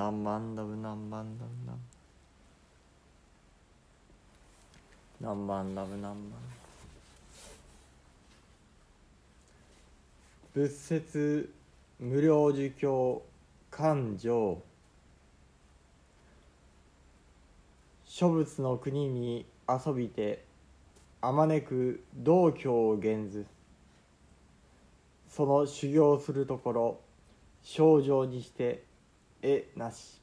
何万ダブ何万ダブ何何万ダブ何万。仏説無料儒教勘定。諸仏の国に遊びてあまねく道教を現ずその修行するところ症状にして絵なし。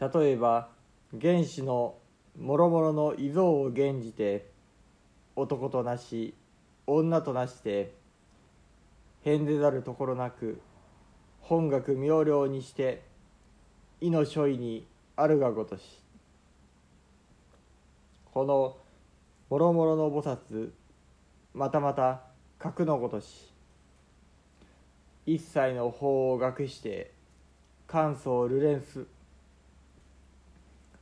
例えば原始のもろもろの遺像を現じて男となし女となして変でざるところなく本学妙量にして意の所意にあるがごとし。このもろもろの菩薩またまた格のごとし。一切の法を学して簡素ルレンス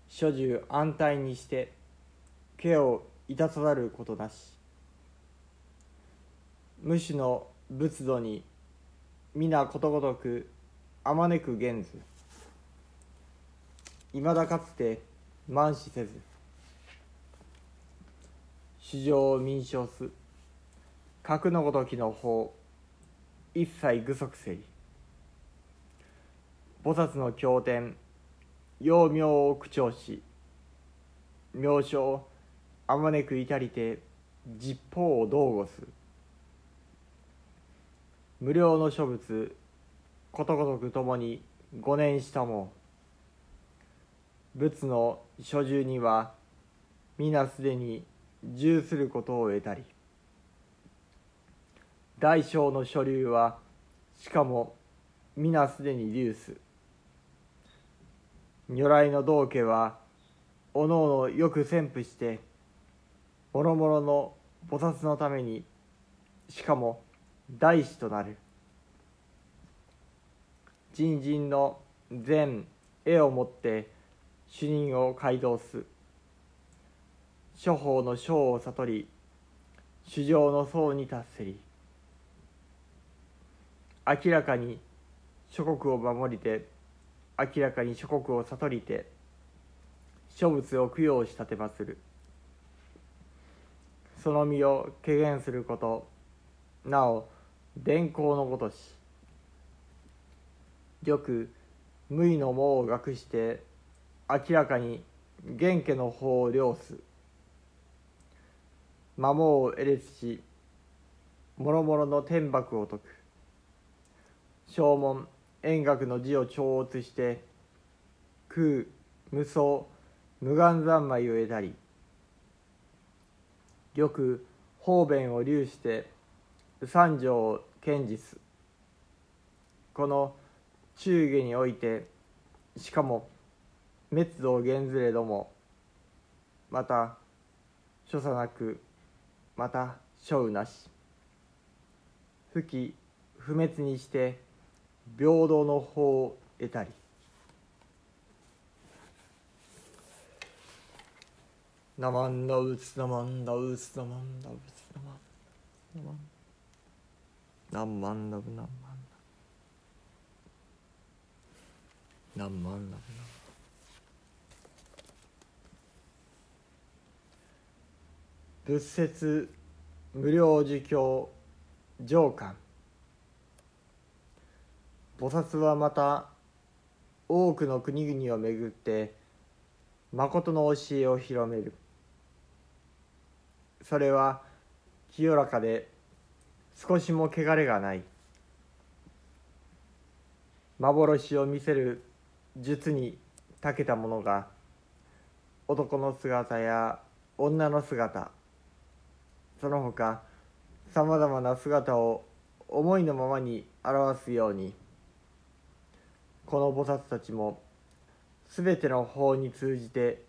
諸従安泰にして毛をいたさざることなし。無種の仏土に皆ことごとくあまねく現ずいまだかつて慢視せず。主情を民称す。格のごときの法。一切具足せり。菩薩の経典幼名を口調し名称あまねく至りて実法を道護す。無料の諸仏ことごとくともに五年したも仏の所住には皆すでに従することを得たり。大小の所流はしかも皆すでに流す如来の道家はおのおのよく潜伏してもろもろの菩薩のためにしかも大師となる。人人の善絵をもって主任を街道す。諸法の章を悟り主情の層に達せり。明らかに諸国を守りて明らかに諸国を悟りて諸仏を供養したてまする。その身を軽減することなお伝光のごとしよく無意の網を学して明らかに元家の法を領す。摩耗を得列しもろもろの天幕を解く。正門円覚の字を調圧して空無双無眼三昧を得たりよく方便を流して三条を堅持す。この中下においてしかも滅度を減ずれどもまた所作なくまた諸うなし。不起不滅にして平等の法を得たり。ナマンダウツナマンダウツナマンダウツナマンナマン何万ダブ何万ダブ何万ダブ何万仏説無料儒教上巻菩薩はまた多くの国々を巡って誠の教えを広める。それは清らかで少しも汚れがない。幻を見せる術に長けたものが男の姿や女の姿その他さまざまな姿を思いのままに表すようにこの菩薩たちも全ての法に通じて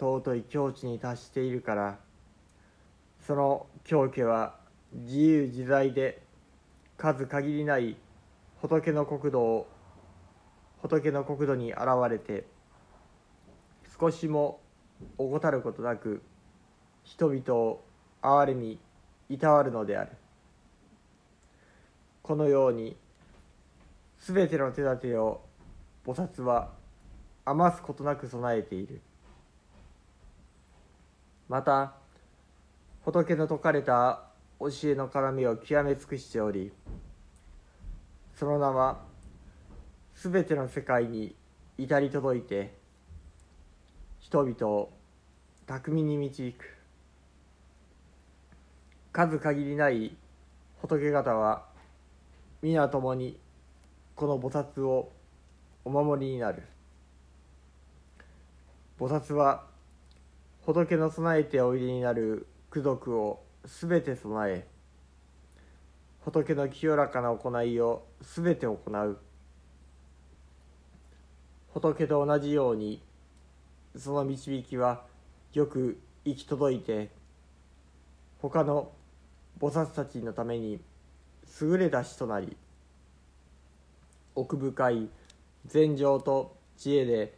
尊い境地に達しているからその教家は自由自在で数限りない仏の国土を仏の国土に現れて少しも怠ることなく人々を憐れみいたわるのである。このようにすべての手立てを菩薩は余すことなく備えている。また仏の説かれた教えの絡みを極め尽くしておりその名はすべての世界に至り届いて人々を巧みに導く。数限りない仏方は皆共にこの菩薩をお守りになる。菩薩は仏の備えておいでになる功徳をすべて備え仏の清らかな行いをすべて行う。仏と同じようにその導きはよく行き届いて他の菩薩たちのために優れた師となり奥深い禅情と知恵で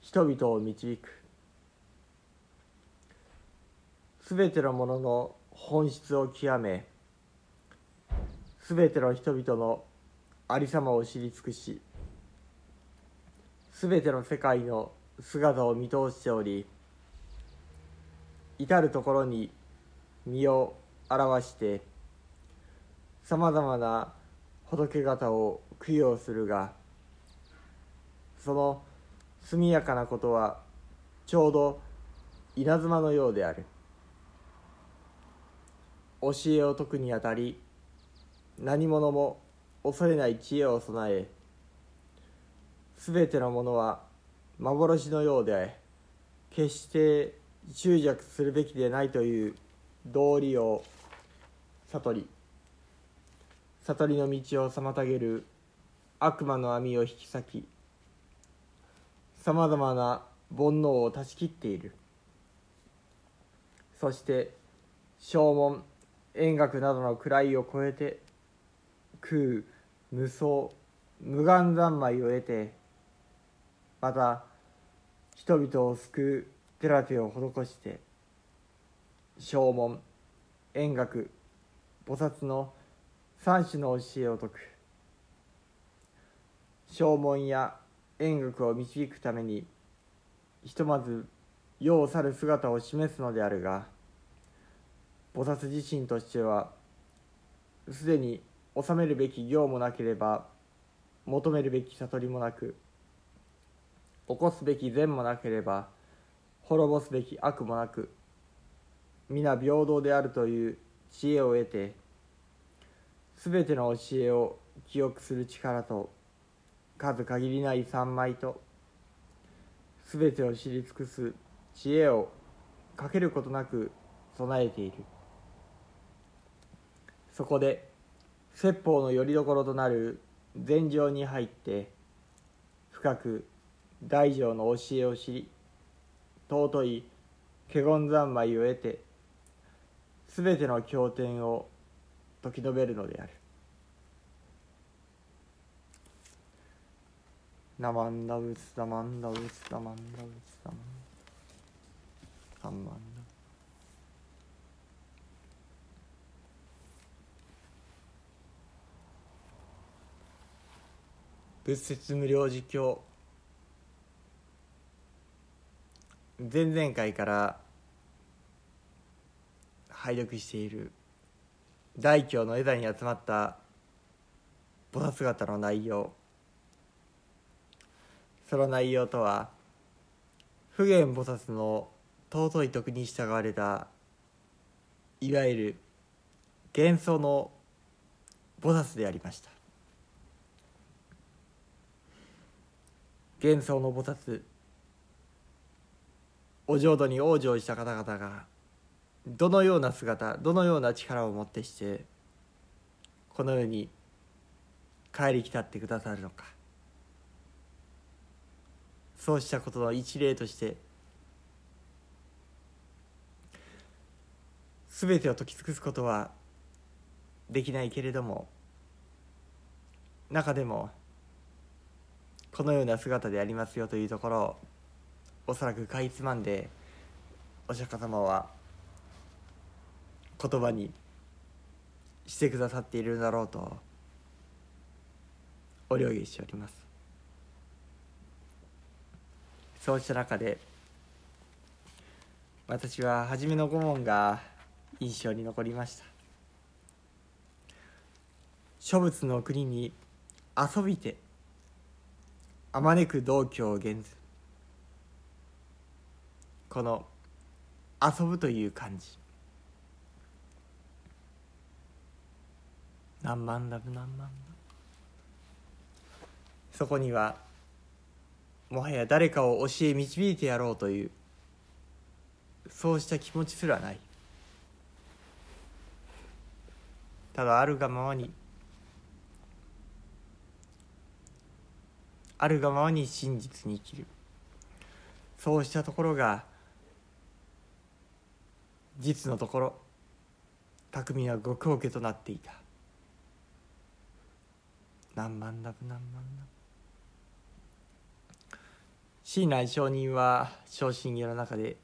人々を導く。すべてのものの本質を極めすべての人々のありさまを知り尽くしすべての世界の姿を見通しており至る所に身を表してさまざまな仏方を供養するがその速やかなことはちょうど稲妻のようである。教えを説くにあたり何者も恐れない知恵を備えすべてのものは幻のようで決して執着するべきでないという道理を悟り悟りの道を妨げる悪魔の網を引き裂きさまざまな煩悩を断ち切っている。そして正門円覚などの位を超えて空無双無眼三昧を得てまた人々を救う寺手を施して正門円覚菩薩の三種の教えを説く。正門や円覚を導くためにひとまず世を去る姿を示すのであるが菩薩自身としてはすでに治めるべき業もなければ求めるべき悟りもなく起こすべき善もなければ滅ぼすべき悪もなく皆平等であるという知恵を得て全ての教えを記憶する力と数限りない三昧と全てを知り尽くす知恵をかけることなく備えている。そこで説法のよりどころとなる禅定に入って深く大乗の教えを知り尊い華厳三昧を得て全ての経典を説き述べるのである。ナマンダウツダマンダウツダマンダウツダマンダマンダ仏説無料実況。前々回から拝読している大教の枝に集まった菩薩方の内容。その内容とは普賢菩薩の尊い徳に従われたいわゆる幻想の菩薩でありました。幻想の菩薩お浄土に往生した方々がどのような姿どのような力をもってしてこの世に帰り来たってくださるのか。そうしたことの一例として全てを解き尽くすことはできないけれども中でもこのような姿でありますよというところをおそらくかいつまんでお釈迦様は言葉にしてくださっているだろうとお料理しております。そうした中で私は初めの顧問が印象に残りました。諸仏の国に遊びてあまねく道教を現ずこの遊ぶという漢字何万ラブ何万ラブそこにはもはや誰かを教え導いてやろうというそうした気持ちすらない。ただあるがままにあるがままに真実に生きる。そうしたところが実のところ匠は極王家となっていた。何万ラブ何万ラブ親鸞上人は昇進家の中で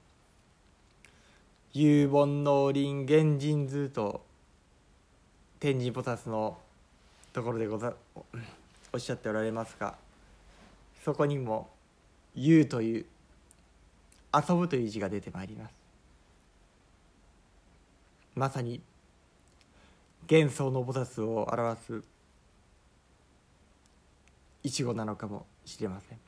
「有本農林現人図」と天神菩薩のところでござおっしゃっておられますがそこにも「遊」という遊ぶという字が出てまいります。まさに幻想の菩薩を表す一語なのかもしれません。